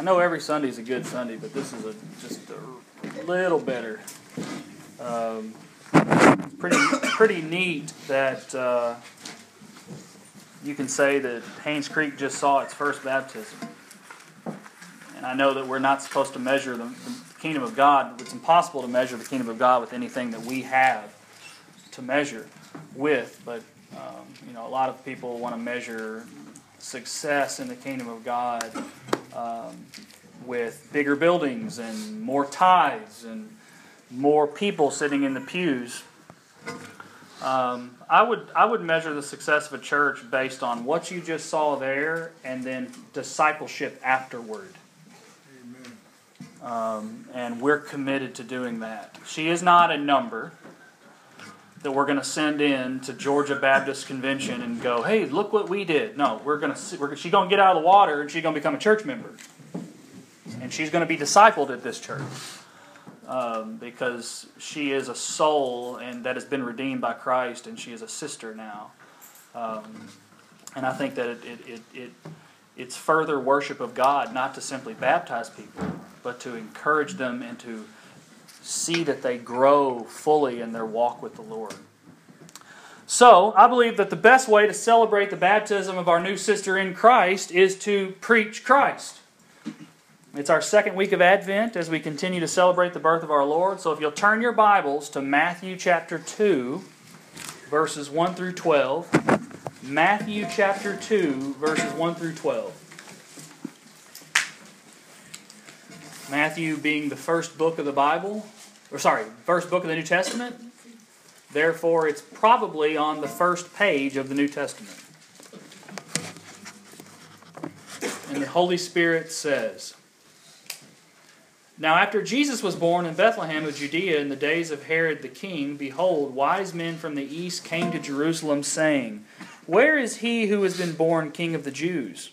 I know every Sunday's a good Sunday, but this is a, just a little better. Um, pretty pretty neat that uh, you can say that Haynes Creek just saw its first baptism. And I know that we're not supposed to measure the, the kingdom of God. It's impossible to measure the kingdom of God with anything that we have to measure with. But um, you know, a lot of people want to measure success in the kingdom of God um, with bigger buildings and more tithes and more people sitting in the pews. Um, I would I would measure the success of a church based on what you just saw there, and then discipleship afterward. Um, and we're committed to doing that. She is not a number that we're going to send in to Georgia Baptist Convention and go, "Hey, look what we did." No, we're going to we're, she's going to get out of the water and she's going to become a church member, and she's going to be discipled at this church um, because she is a soul and that has been redeemed by Christ, and she is a sister now. Um, and I think that it, it, it, it, it's further worship of God not to simply baptize people, but to encourage them and to see that they grow fully in their walk with the Lord. So, I believe that the best way to celebrate the baptism of our new sister in Christ is to preach Christ. It's our second week of Advent as we continue to celebrate the birth of our Lord. So if you'll turn your Bibles to Matthew chapter 2, verses 1 through 12. Matthew chapter 2, verses 1 through 12. Matthew being the first book of the Bible, or sorry, first book of the New Testament. Therefore, it's probably on the first page of the New Testament. And the Holy Spirit says, now, after Jesus was born in Bethlehem of Judea in the days of Herod the king, behold, wise men from the east came to Jerusalem, saying, Where is he who has been born king of the Jews?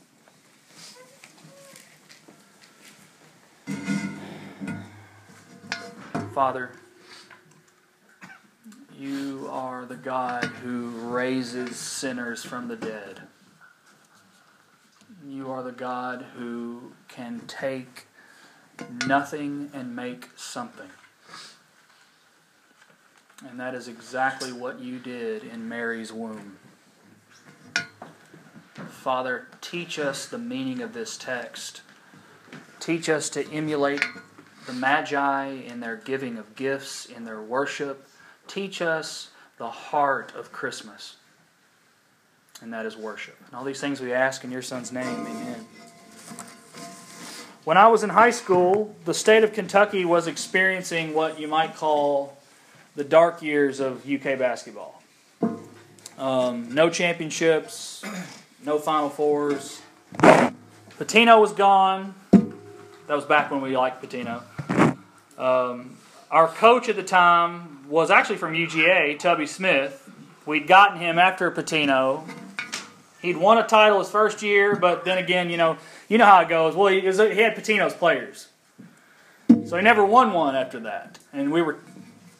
Father, you are the God who raises sinners from the dead. You are the God who can take nothing and make something. And that is exactly what you did in Mary's womb. Father, teach us the meaning of this text. Teach us to emulate the Magi in their giving of gifts, in their worship. Teach us the heart of Christmas, and that is worship. And all these things we ask in your Son's name. Amen. When I was in high school, the state of Kentucky was experiencing what you might call the dark years of UK basketball. Um, no championships, no Final Fours. Pitino was gone. That was back when we liked Pitino. Um, our coach at the time was actually from UGA, Tubby Smith. We'd gotten him after Pitino. He'd won a title his first year, but then again, you know, you know how it goes. Well, he, was, he had Pitino's players, so he never won one after that. And we were,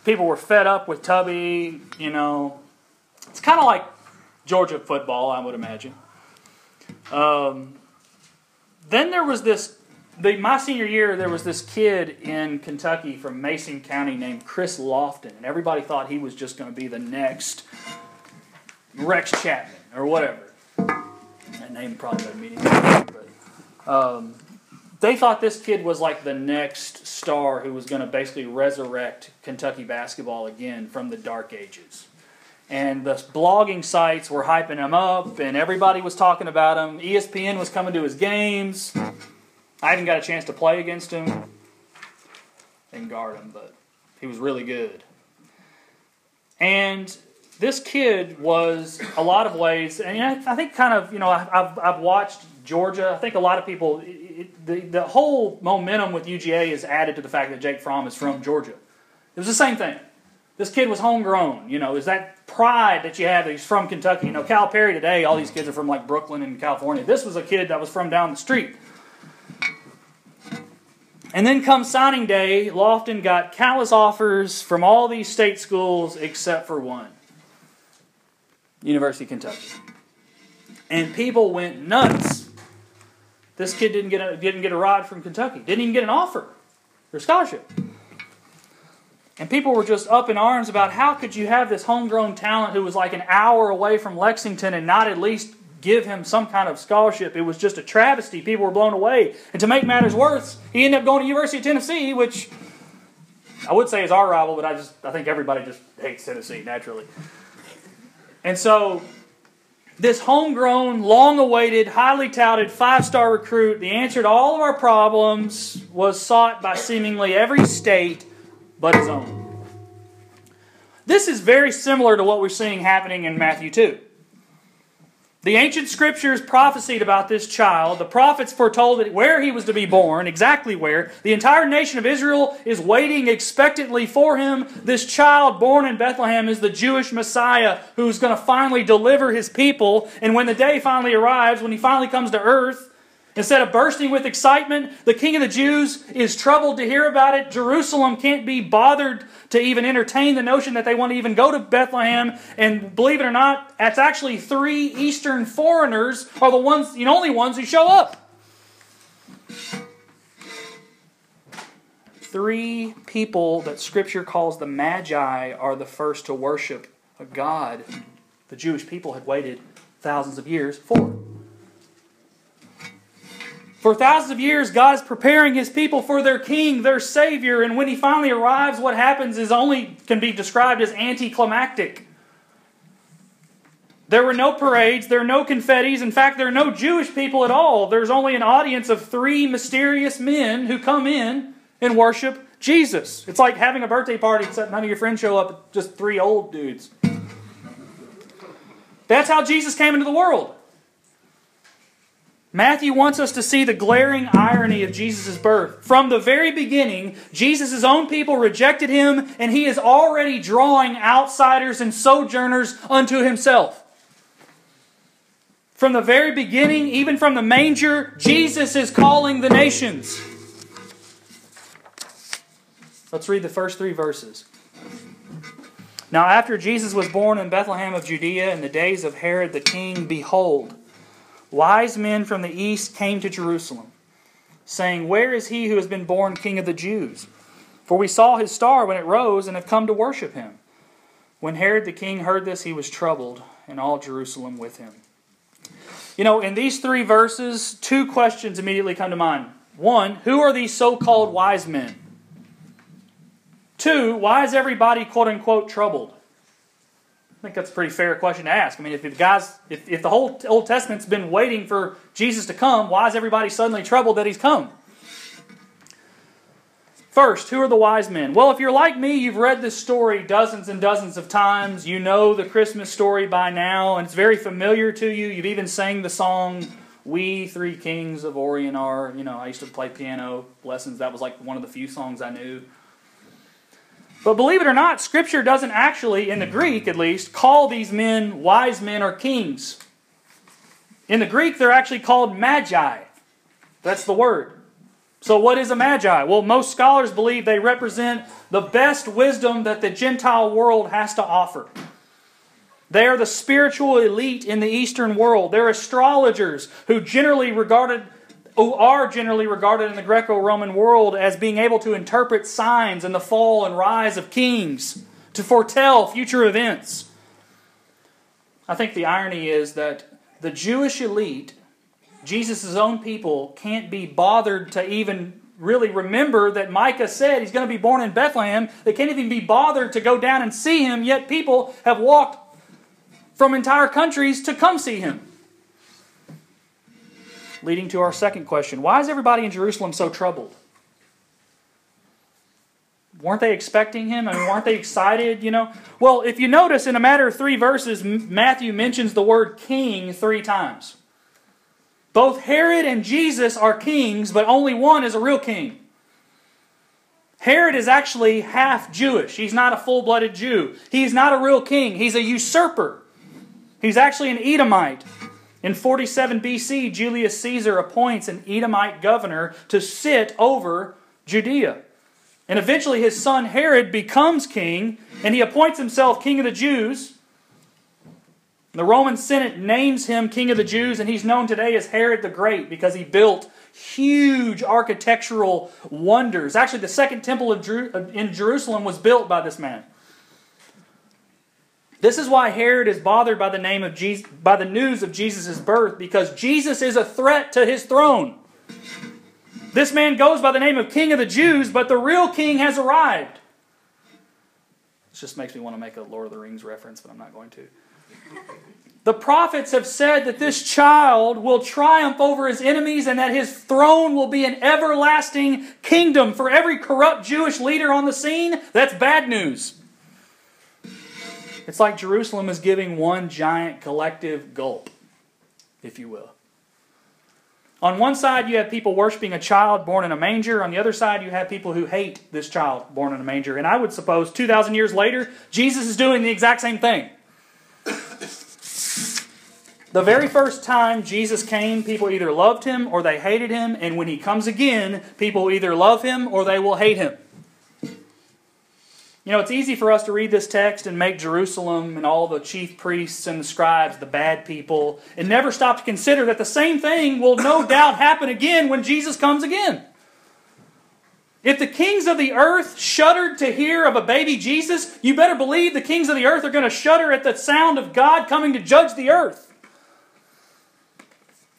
people were fed up with Tubby. You know, it's kind of like Georgia football, I would imagine. Um, then there was this the, my senior year, there was this kid in Kentucky from Mason County named Chris Lofton, and everybody thought he was just going to be the next Rex Chapman or whatever. That name probably doesn't mean anything, but um, they thought this kid was like the next star who was going to basically resurrect Kentucky basketball again from the dark ages. And the blogging sites were hyping him up, and everybody was talking about him. ESPN was coming to his games. I haven't got a chance to play against him and guard him, but he was really good. And this kid was a lot of ways, and I think kind of, you know, I've, I've watched Georgia. I think a lot of people, it, the, the whole momentum with UGA is added to the fact that Jake Fromm is from Georgia. It was the same thing. This kid was homegrown. You know, is that pride that you have that he's from Kentucky? You know, Calipari today, all these kids are from like Brooklyn and California. This was a kid that was from down the street. And then come signing day, Lofton got countless offers from all these state schools except for one University of Kentucky. And people went nuts. This kid didn't get a, didn't get a ride from Kentucky, didn't even get an offer for a scholarship. And people were just up in arms about how could you have this homegrown talent who was like an hour away from Lexington and not at least give him some kind of scholarship. It was just a travesty. People were blown away. And to make matters worse, he ended up going to University of Tennessee, which I would say is our rival, but I just I think everybody just hates Tennessee naturally. And so this homegrown, long-awaited, highly touted five-star recruit, the answer to all of our problems was sought by seemingly every state but his own. This is very similar to what we're seeing happening in Matthew 2. The ancient scriptures prophesied about this child. The prophets foretold where he was to be born, exactly where. The entire nation of Israel is waiting expectantly for him. This child born in Bethlehem is the Jewish Messiah who's going to finally deliver his people. And when the day finally arrives, when he finally comes to earth, Instead of bursting with excitement, the king of the Jews is troubled to hear about it. Jerusalem can't be bothered to even entertain the notion that they want to even go to Bethlehem. And believe it or not, that's actually three Eastern foreigners are the ones, the only ones who show up. Three people that Scripture calls the Magi are the first to worship a God the Jewish people had waited thousands of years for. For thousands of years, God is preparing his people for their king, their savior, and when he finally arrives, what happens is only can be described as anticlimactic. There were no parades, there are no confettis. In fact, there are no Jewish people at all. There's only an audience of three mysterious men who come in and worship Jesus. It's like having a birthday party, except none of your friends show up, just three old dudes. That's how Jesus came into the world. Matthew wants us to see the glaring irony of Jesus' birth. From the very beginning, Jesus' own people rejected him, and he is already drawing outsiders and sojourners unto himself. From the very beginning, even from the manger, Jesus is calling the nations. Let's read the first three verses. Now, after Jesus was born in Bethlehem of Judea in the days of Herod the king, behold, wise men from the east came to Jerusalem, saying, Where is he who has been born king of the Jews? For we saw his star when it rose and have come to worship him. When Herod the king heard this, he was troubled, and all Jerusalem with him. You know, in these three verses, two questions immediately come to mind. One, who are these so called wise men? Two, why is everybody quote unquote troubled? I think that's a pretty fair question to ask. I mean, if the guys, if, if the whole Old Testament's been waiting for Jesus to come, why is everybody suddenly troubled that he's come? First, who are the wise men? Well, if you're like me, you've read this story dozens and dozens of times. You know the Christmas story by now, and it's very familiar to you. You've even sang the song, We Three Kings of Orient Are. You know, I used to play piano lessons. That was like one of the few songs I knew. But believe it or not, Scripture doesn't actually, in the Greek at least, call these men wise men or kings. In the Greek, they're actually called magi. That's the word. So, what is a magi? Well, most scholars believe they represent the best wisdom that the Gentile world has to offer. They are the spiritual elite in the Eastern world. They're astrologers who generally regarded who are generally regarded in the Greco Roman world as being able to interpret signs in the fall and rise of kings, to foretell future events. I think the irony is that the Jewish elite, Jesus' own people, can't be bothered to even really remember that Micah said he's going to be born in Bethlehem. They can't even be bothered to go down and see him, yet people have walked from entire countries to come see him. Leading to our second question Why is everybody in Jerusalem so troubled? Weren't they expecting him? I mean, weren't they excited? You know? Well, if you notice, in a matter of three verses, Matthew mentions the word king three times. Both Herod and Jesus are kings, but only one is a real king. Herod is actually half Jewish. He's not a full blooded Jew. He's not a real king. He's a usurper. He's actually an Edomite. In 47 BC, Julius Caesar appoints an Edomite governor to sit over Judea. And eventually his son Herod becomes king, and he appoints himself king of the Jews. The Roman Senate names him king of the Jews, and he's known today as Herod the Great because he built huge architectural wonders. Actually, the second temple in Jerusalem was built by this man. This is why Herod is bothered by the name of Jesus, by the news of Jesus' birth, because Jesus is a threat to his throne. This man goes by the name of King of the Jews, but the real king has arrived. This just makes me want to make a Lord of the Rings reference, but I'm not going to. The prophets have said that this child will triumph over his enemies and that his throne will be an everlasting kingdom. For every corrupt Jewish leader on the scene, that's bad news. It's like Jerusalem is giving one giant collective gulp, if you will. On one side, you have people worshiping a child born in a manger. On the other side, you have people who hate this child born in a manger. And I would suppose 2,000 years later, Jesus is doing the exact same thing. The very first time Jesus came, people either loved him or they hated him. And when he comes again, people either love him or they will hate him. You know, it's easy for us to read this text and make Jerusalem and all the chief priests and the scribes the bad people and never stop to consider that the same thing will no doubt happen again when Jesus comes again. If the kings of the earth shuddered to hear of a baby Jesus, you better believe the kings of the earth are going to shudder at the sound of God coming to judge the earth.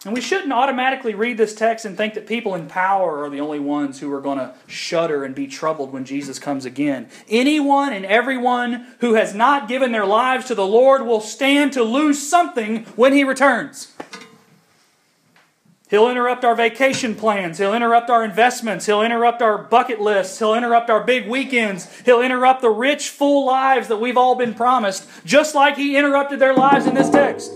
And we shouldn't automatically read this text and think that people in power are the only ones who are going to shudder and be troubled when Jesus comes again. Anyone and everyone who has not given their lives to the Lord will stand to lose something when He returns. He'll interrupt our vacation plans. He'll interrupt our investments. He'll interrupt our bucket lists. He'll interrupt our big weekends. He'll interrupt the rich, full lives that we've all been promised, just like He interrupted their lives in this text.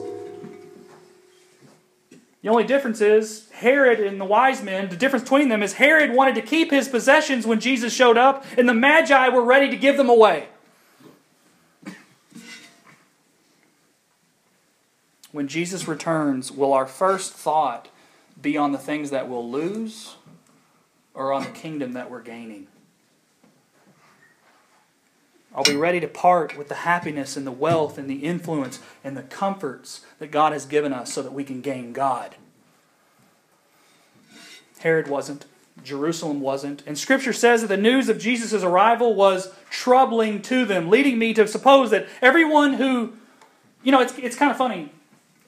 The only difference is Herod and the wise men, the difference between them is Herod wanted to keep his possessions when Jesus showed up, and the Magi were ready to give them away. When Jesus returns, will our first thought be on the things that we'll lose or on the kingdom that we're gaining? Are we ready to part with the happiness and the wealth and the influence and the comforts that God has given us so that we can gain God? Herod wasn't. Jerusalem wasn't. And Scripture says that the news of Jesus' arrival was troubling to them, leading me to suppose that everyone who, you know, it's, it's kind of funny.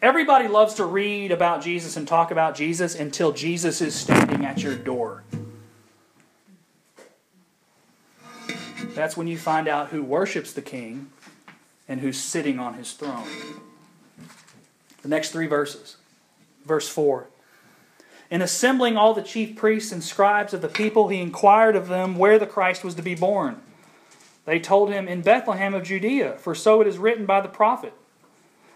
Everybody loves to read about Jesus and talk about Jesus until Jesus is standing at your door. That's when you find out who worships the king and who's sitting on his throne. The next three verses. Verse 4. In assembling all the chief priests and scribes of the people, he inquired of them where the Christ was to be born. They told him, In Bethlehem of Judea, for so it is written by the prophet.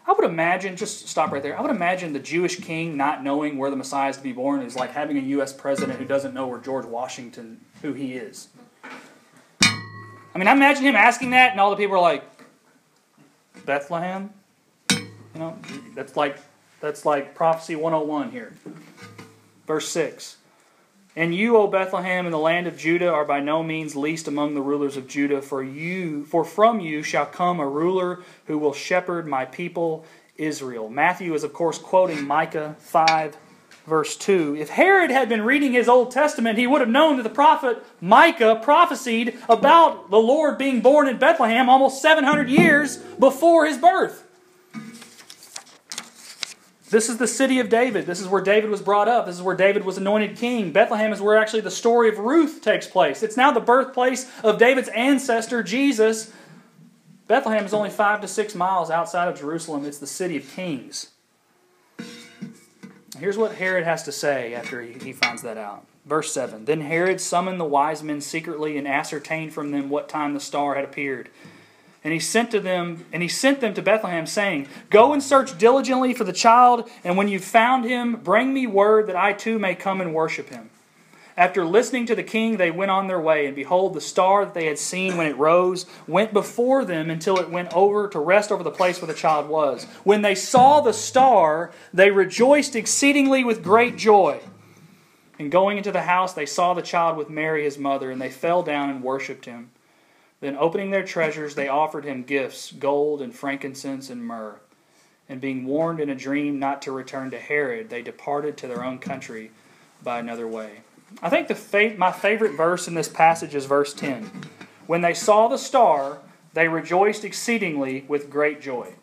I would imagine, just stop right there, I would imagine the Jewish king not knowing where the Messiah is to be born is like having a U.S. president who doesn't know where George Washington, who he is. I mean, I imagine him asking that, and all the people are like, Bethlehem? You know, that's like that's like prophecy 101 here. Verse 6. And you, O Bethlehem, in the land of Judah, are by no means least among the rulers of Judah, for you for from you shall come a ruler who will shepherd my people Israel. Matthew is of course quoting Micah 5 verse 2. If Herod had been reading his Old Testament, he would have known that the prophet Micah prophesied about the Lord being born in Bethlehem almost 700 years before his birth. This is the city of David. This is where David was brought up. This is where David was anointed king. Bethlehem is where actually the story of Ruth takes place. It's now the birthplace of David's ancestor, Jesus. Bethlehem is only five to six miles outside of Jerusalem. It's the city of kings. Here's what Herod has to say after he finds that out. Verse 7 Then Herod summoned the wise men secretly and ascertained from them what time the star had appeared. And he sent to them, and he sent them to Bethlehem, saying, Go and search diligently for the child, and when you've found him, bring me word that I too may come and worship him. After listening to the king, they went on their way, and behold, the star that they had seen when it rose went before them until it went over to rest over the place where the child was. When they saw the star, they rejoiced exceedingly with great joy. And going into the house, they saw the child with Mary his mother, and they fell down and worshipped him. Then, opening their treasures, they offered him gifts gold and frankincense and myrrh. And being warned in a dream not to return to Herod, they departed to their own country by another way. I think the my favorite verse in this passage is verse 10. When they saw the star, they rejoiced exceedingly with great joy.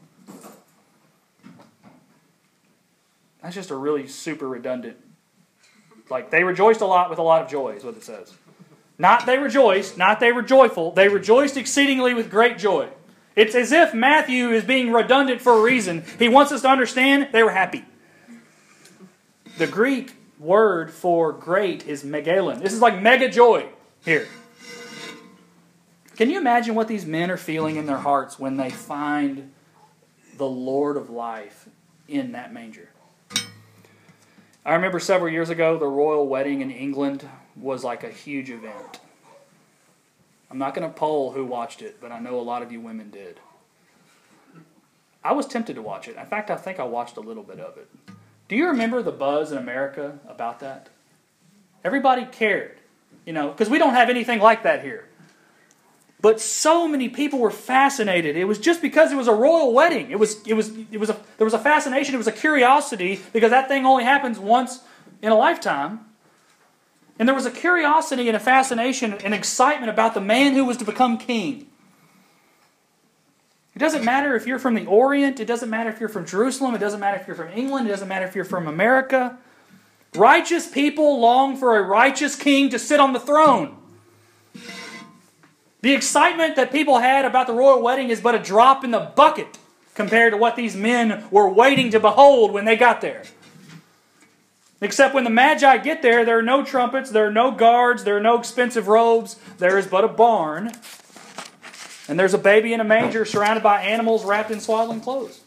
That's just a really super redundant. Like, they rejoiced a lot with a lot of joy, is what it says. Not they rejoiced, not they were joyful. They rejoiced exceedingly with great joy. It's as if Matthew is being redundant for a reason. He wants us to understand they were happy. The Greek word for great is megalon. This is like mega joy here. Can you imagine what these men are feeling in their hearts when they find the Lord of life in that manger? I remember several years ago the royal wedding in England was like a huge event. I'm not going to poll who watched it, but I know a lot of you women did. I was tempted to watch it. In fact, I think I watched a little bit of it. Do you remember the buzz in America about that? Everybody cared, you know, because we don't have anything like that here. But so many people were fascinated. It was just because it was a royal wedding. It was, it was, it was a, there was a fascination. It was a curiosity because that thing only happens once in a lifetime. And there was a curiosity and a fascination and excitement about the man who was to become king. It doesn't matter if you're from the Orient, it doesn't matter if you're from Jerusalem, it doesn't matter if you're from England, it doesn't matter if you're from America. Righteous people long for a righteous king to sit on the throne. The excitement that people had about the royal wedding is but a drop in the bucket compared to what these men were waiting to behold when they got there. Except when the Magi get there, there are no trumpets, there are no guards, there are no expensive robes, there is but a barn. And there's a baby in a manger surrounded by animals wrapped in swaddling clothes.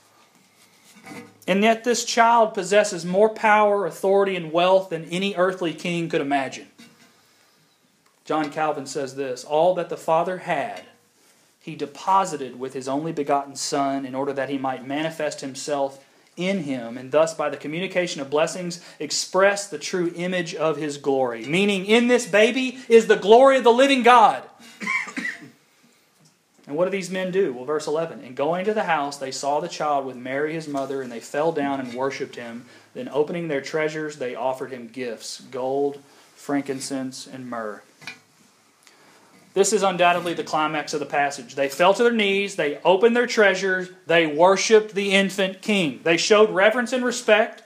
And yet, this child possesses more power, authority, and wealth than any earthly king could imagine. John Calvin says this All that the Father had, he deposited with his only begotten Son in order that he might manifest himself in him, and thus by the communication of blessings express the true image of his glory. Meaning, in this baby is the glory of the living God. And what do these men do? Well, verse 11 And going to the house, they saw the child with Mary his mother, and they fell down and worshipped him. Then, opening their treasures, they offered him gifts gold, frankincense, and myrrh. This is undoubtedly the climax of the passage. They fell to their knees, they opened their treasures, they worshiped the infant king. They showed reverence and respect,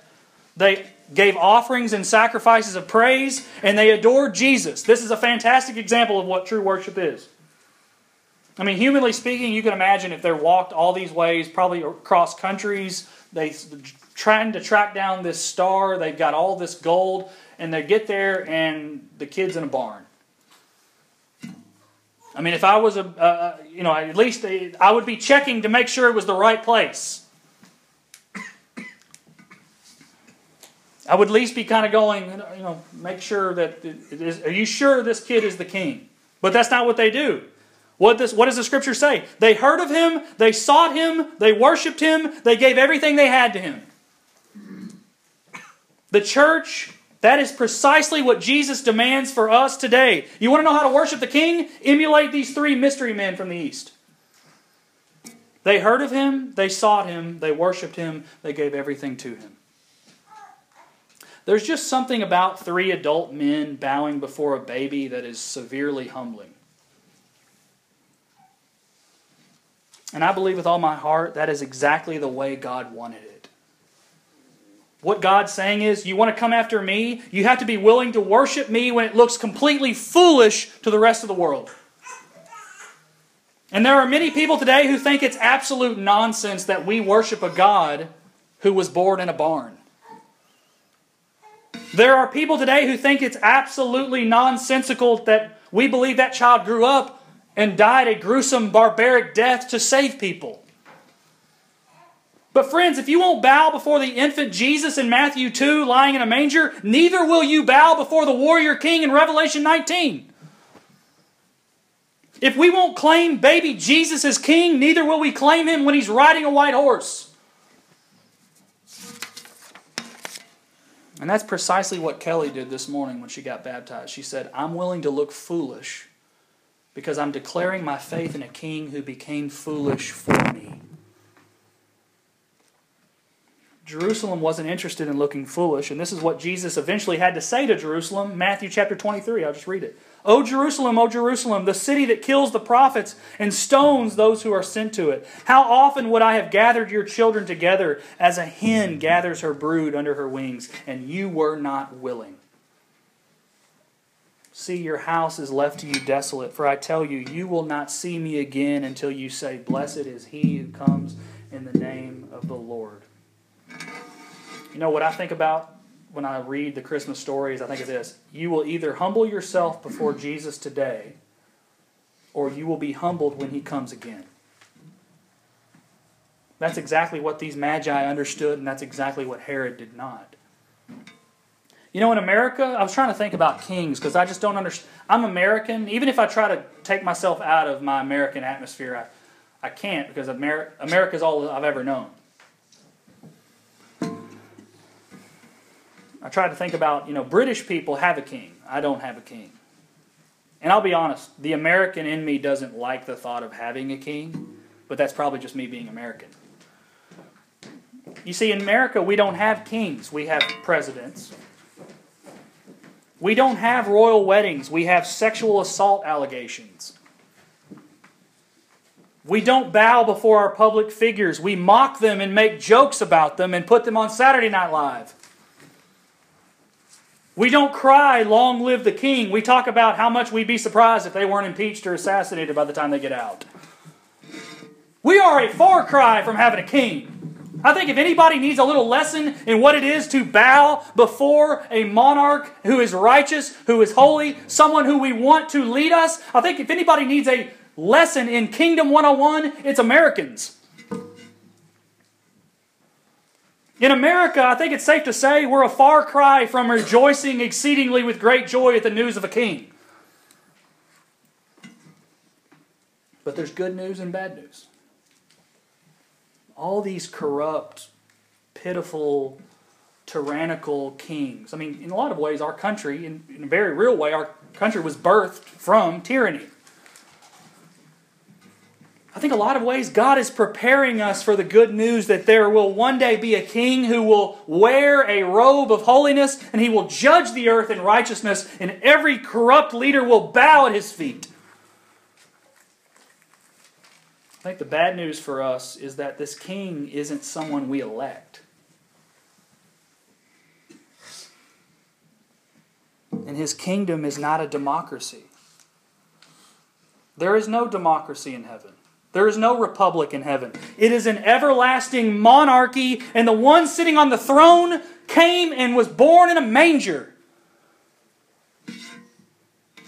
they gave offerings and sacrifices of praise, and they adored Jesus. This is a fantastic example of what true worship is. I mean, humanly speaking, you can imagine if they walked all these ways, probably across countries, they trying to track down this star, they've got all this gold, and they get there and the kid's in a barn. I mean, if I was a, uh, you know, at least a, I would be checking to make sure it was the right place. I would at least be kind of going, you know, make sure that are you sure this kid is the king? But that's not what they do. What, this, what does the scripture say? They heard of him, they sought him, they worshiped him, they gave everything they had to him. The church that is precisely what Jesus demands for us today. You want to know how to worship the King? Emulate these three mystery men from the East. They heard of him, they sought him, they worshiped him, they gave everything to him. There's just something about three adult men bowing before a baby that is severely humbling. And I believe with all my heart that is exactly the way God wanted it. What God's saying is, you want to come after me, you have to be willing to worship me when it looks completely foolish to the rest of the world. And there are many people today who think it's absolute nonsense that we worship a God who was born in a barn. There are people today who think it's absolutely nonsensical that we believe that child grew up and died a gruesome, barbaric death to save people. But, friends, if you won't bow before the infant Jesus in Matthew 2 lying in a manger, neither will you bow before the warrior king in Revelation 19. If we won't claim baby Jesus as king, neither will we claim him when he's riding a white horse. And that's precisely what Kelly did this morning when she got baptized. She said, I'm willing to look foolish because I'm declaring my faith in a king who became foolish for me. Jerusalem wasn't interested in looking foolish, and this is what Jesus eventually had to say to Jerusalem, Matthew chapter 23. I'll just read it. O Jerusalem, O Jerusalem, the city that kills the prophets and stones those who are sent to it. How often would I have gathered your children together as a hen gathers her brood under her wings, and you were not willing. See, your house is left to you desolate, for I tell you, you will not see me again until you say, Blessed is he who comes in the name of the Lord. You know what I think about when I read the Christmas stories, I think of this. You will either humble yourself before Jesus today, or you will be humbled when he comes again. That's exactly what these magi understood, and that's exactly what Herod did not. You know, in America, I was trying to think about kings because I just don't understand. I'm American. Even if I try to take myself out of my American atmosphere, I, I can't because America is all I've ever known. I try to think about, you know, British people have a king. I don't have a king. And I'll be honest, the American in me doesn't like the thought of having a king, but that's probably just me being American. You see, in America, we don't have kings, we have presidents. We don't have royal weddings, we have sexual assault allegations. We don't bow before our public figures. We mock them and make jokes about them and put them on Saturday Night Live. We don't cry, long live the king. We talk about how much we'd be surprised if they weren't impeached or assassinated by the time they get out. We are a far cry from having a king. I think if anybody needs a little lesson in what it is to bow before a monarch who is righteous, who is holy, someone who we want to lead us, I think if anybody needs a lesson in Kingdom 101, it's Americans. In America, I think it's safe to say we're a far cry from rejoicing exceedingly with great joy at the news of a king. But there's good news and bad news. All these corrupt, pitiful, tyrannical kings. I mean, in a lot of ways, our country, in, in a very real way, our country was birthed from tyranny. I think a lot of ways God is preparing us for the good news that there will one day be a king who will wear a robe of holiness and he will judge the earth in righteousness, and every corrupt leader will bow at his feet. I think the bad news for us is that this king isn't someone we elect. And his kingdom is not a democracy. There is no democracy in heaven. There is no republic in heaven. It is an everlasting monarchy, and the one sitting on the throne came and was born in a manger.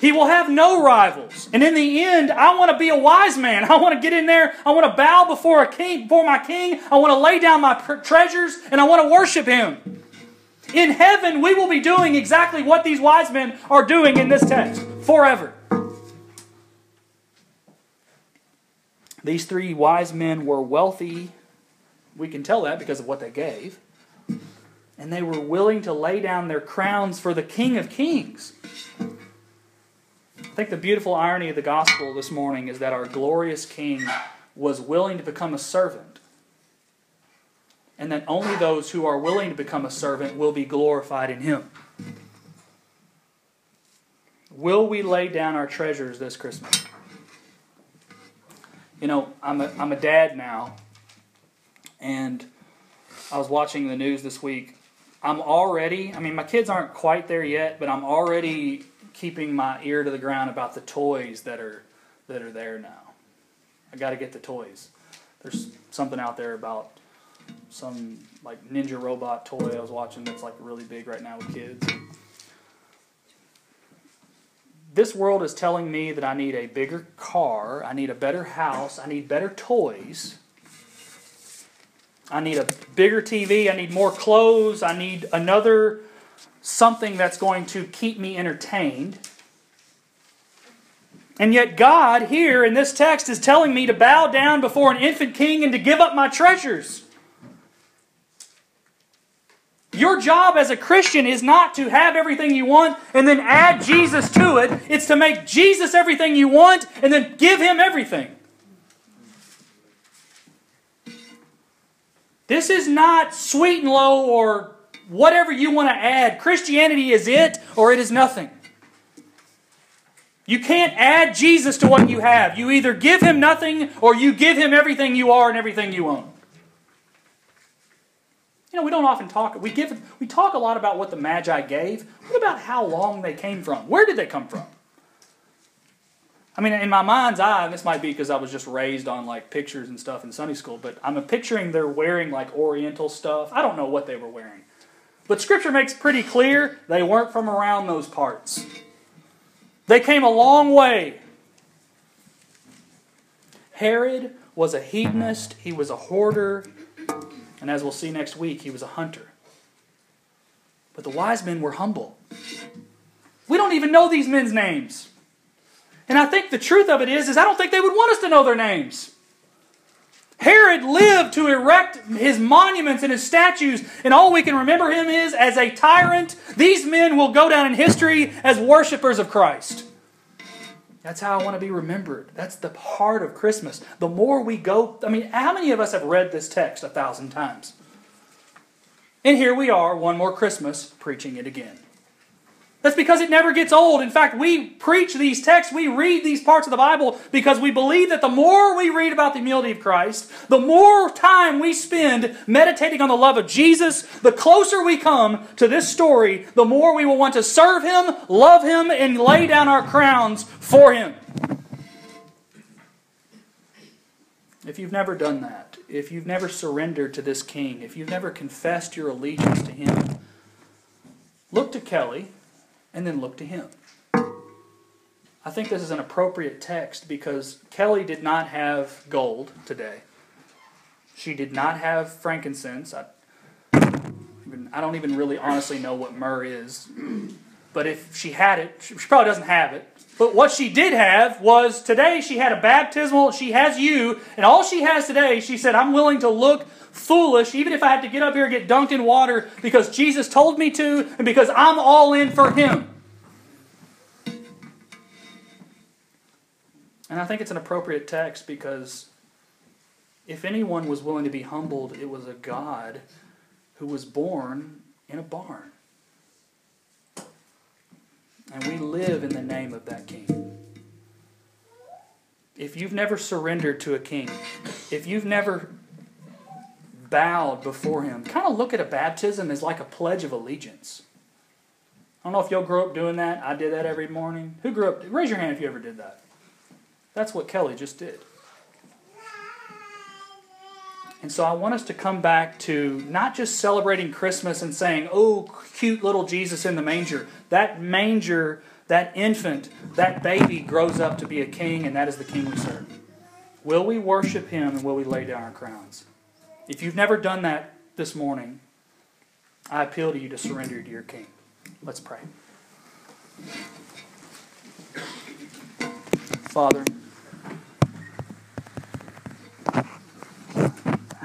He will have no rivals. And in the end, I want to be a wise man. I want to get in there. I want to bow before a king, before my king. I want to lay down my treasures and I want to worship him. In heaven, we will be doing exactly what these wise men are doing in this text forever. These three wise men were wealthy. We can tell that because of what they gave. And they were willing to lay down their crowns for the King of Kings. I think the beautiful irony of the gospel this morning is that our glorious King was willing to become a servant. and that only those who are willing to become a servant will be glorified in Him. Will we lay down our treasures this Christmas? You know, I'm a, I'm a dad now, and I was watching the news this week. I'm already, I mean, my kids aren't quite there yet, but I'm already keeping my ear to the ground about the toys that are that are there now. I got to get the toys. There's something out there about some like ninja robot toy I was watching that's like really big right now with kids. This world is telling me that I need a bigger car, I need a better house, I need better toys. I need a bigger TV, I need more clothes, I need another something that's going to keep me entertained. And yet, God here in this text is telling me to bow down before an infant king and to give up my treasures. Your job as a Christian is not to have everything you want and then add Jesus to it. It's to make Jesus everything you want and then give him everything. This is not sweet and low or whatever you want to add. Christianity is it or it is nothing. You can't add Jesus to what you have. You either give him nothing or you give him everything you are and everything you own. You know, we don't often talk. We give. We talk a lot about what the Magi gave. What about how long they came from? Where did they come from? I mean, in my mind's eye, and this might be because I was just raised on like pictures and stuff in Sunday school, but I'm picturing they're wearing like Oriental stuff. I don't know what they were wearing, but Scripture makes pretty clear they weren't from around those parts. They came a long way. Herod was a hedonist. He was a hoarder. And as we'll see next week, he was a hunter. But the wise men were humble. We don't even know these men's names. And I think the truth of it is, is I don't think they would want us to know their names. Herod lived to erect his monuments and his statues, and all we can remember him is as a tyrant. These men will go down in history as worshippers of Christ. That's how I want to be remembered. That's the heart of Christmas. The more we go, I mean, how many of us have read this text a thousand times? And here we are, one more Christmas, preaching it again. That's because it never gets old. In fact, we preach these texts, we read these parts of the Bible because we believe that the more we read about the humility of Christ, the more time we spend meditating on the love of Jesus, the closer we come to this story, the more we will want to serve Him, love Him, and lay down our crowns for Him. If you've never done that, if you've never surrendered to this King, if you've never confessed your allegiance to Him, look to Kelly and then look to him. I think this is an appropriate text because Kelly did not have gold today. She did not have frankincense. I, I don't even really honestly know what myrrh is. But if she had it, she probably doesn't have it. But what she did have was today she had a baptismal, she has you, and all she has today, she said, I'm willing to look foolish, even if I have to get up here and get dunked in water because Jesus told me to and because I'm all in for Him. And I think it's an appropriate text because if anyone was willing to be humbled, it was a God who was born in a barn. And we live in the name of that King. If you've never surrendered to a king, if you've never bowed before him. Kind of look at a baptism as like a pledge of allegiance. I don't know if y'all grew up doing that. I did that every morning. Who grew up? Raise your hand if you ever did that. That's what Kelly just did. And so I want us to come back to not just celebrating Christmas and saying, oh, cute little Jesus in the manger. That manger, that infant, that baby grows up to be a king, and that is the king we serve. Will we worship him and will we lay down our crowns? If you've never done that this morning, I appeal to you to surrender to your King. Let's pray. Father,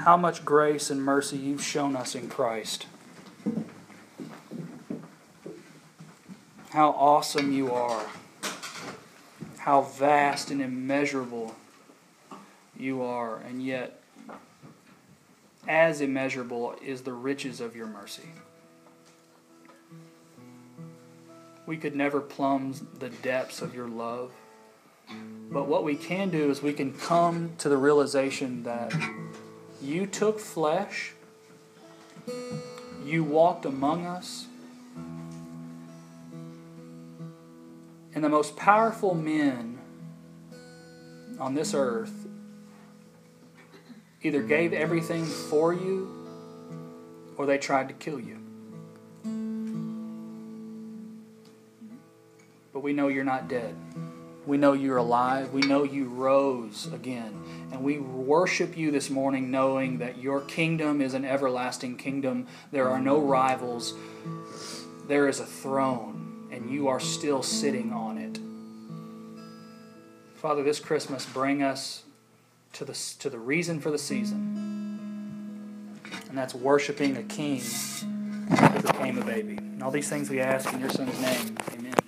how much grace and mercy you've shown us in Christ. How awesome you are. How vast and immeasurable you are, and yet as immeasurable is the riches of your mercy. We could never plumb the depths of your love. But what we can do is we can come to the realization that you took flesh, you walked among us, and the most powerful men on this earth either gave everything for you or they tried to kill you. But we know you're not dead. We know you're alive. We know you rose again. And we worship you this morning knowing that your kingdom is an everlasting kingdom. There are no rivals. There is a throne, and you are still sitting on it. Father, this Christmas, bring us to the, to the reason for the season. And that's worshiping a king who became a baby. And all these things we ask in your son's name. Amen.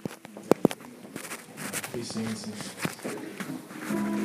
Sim, sim.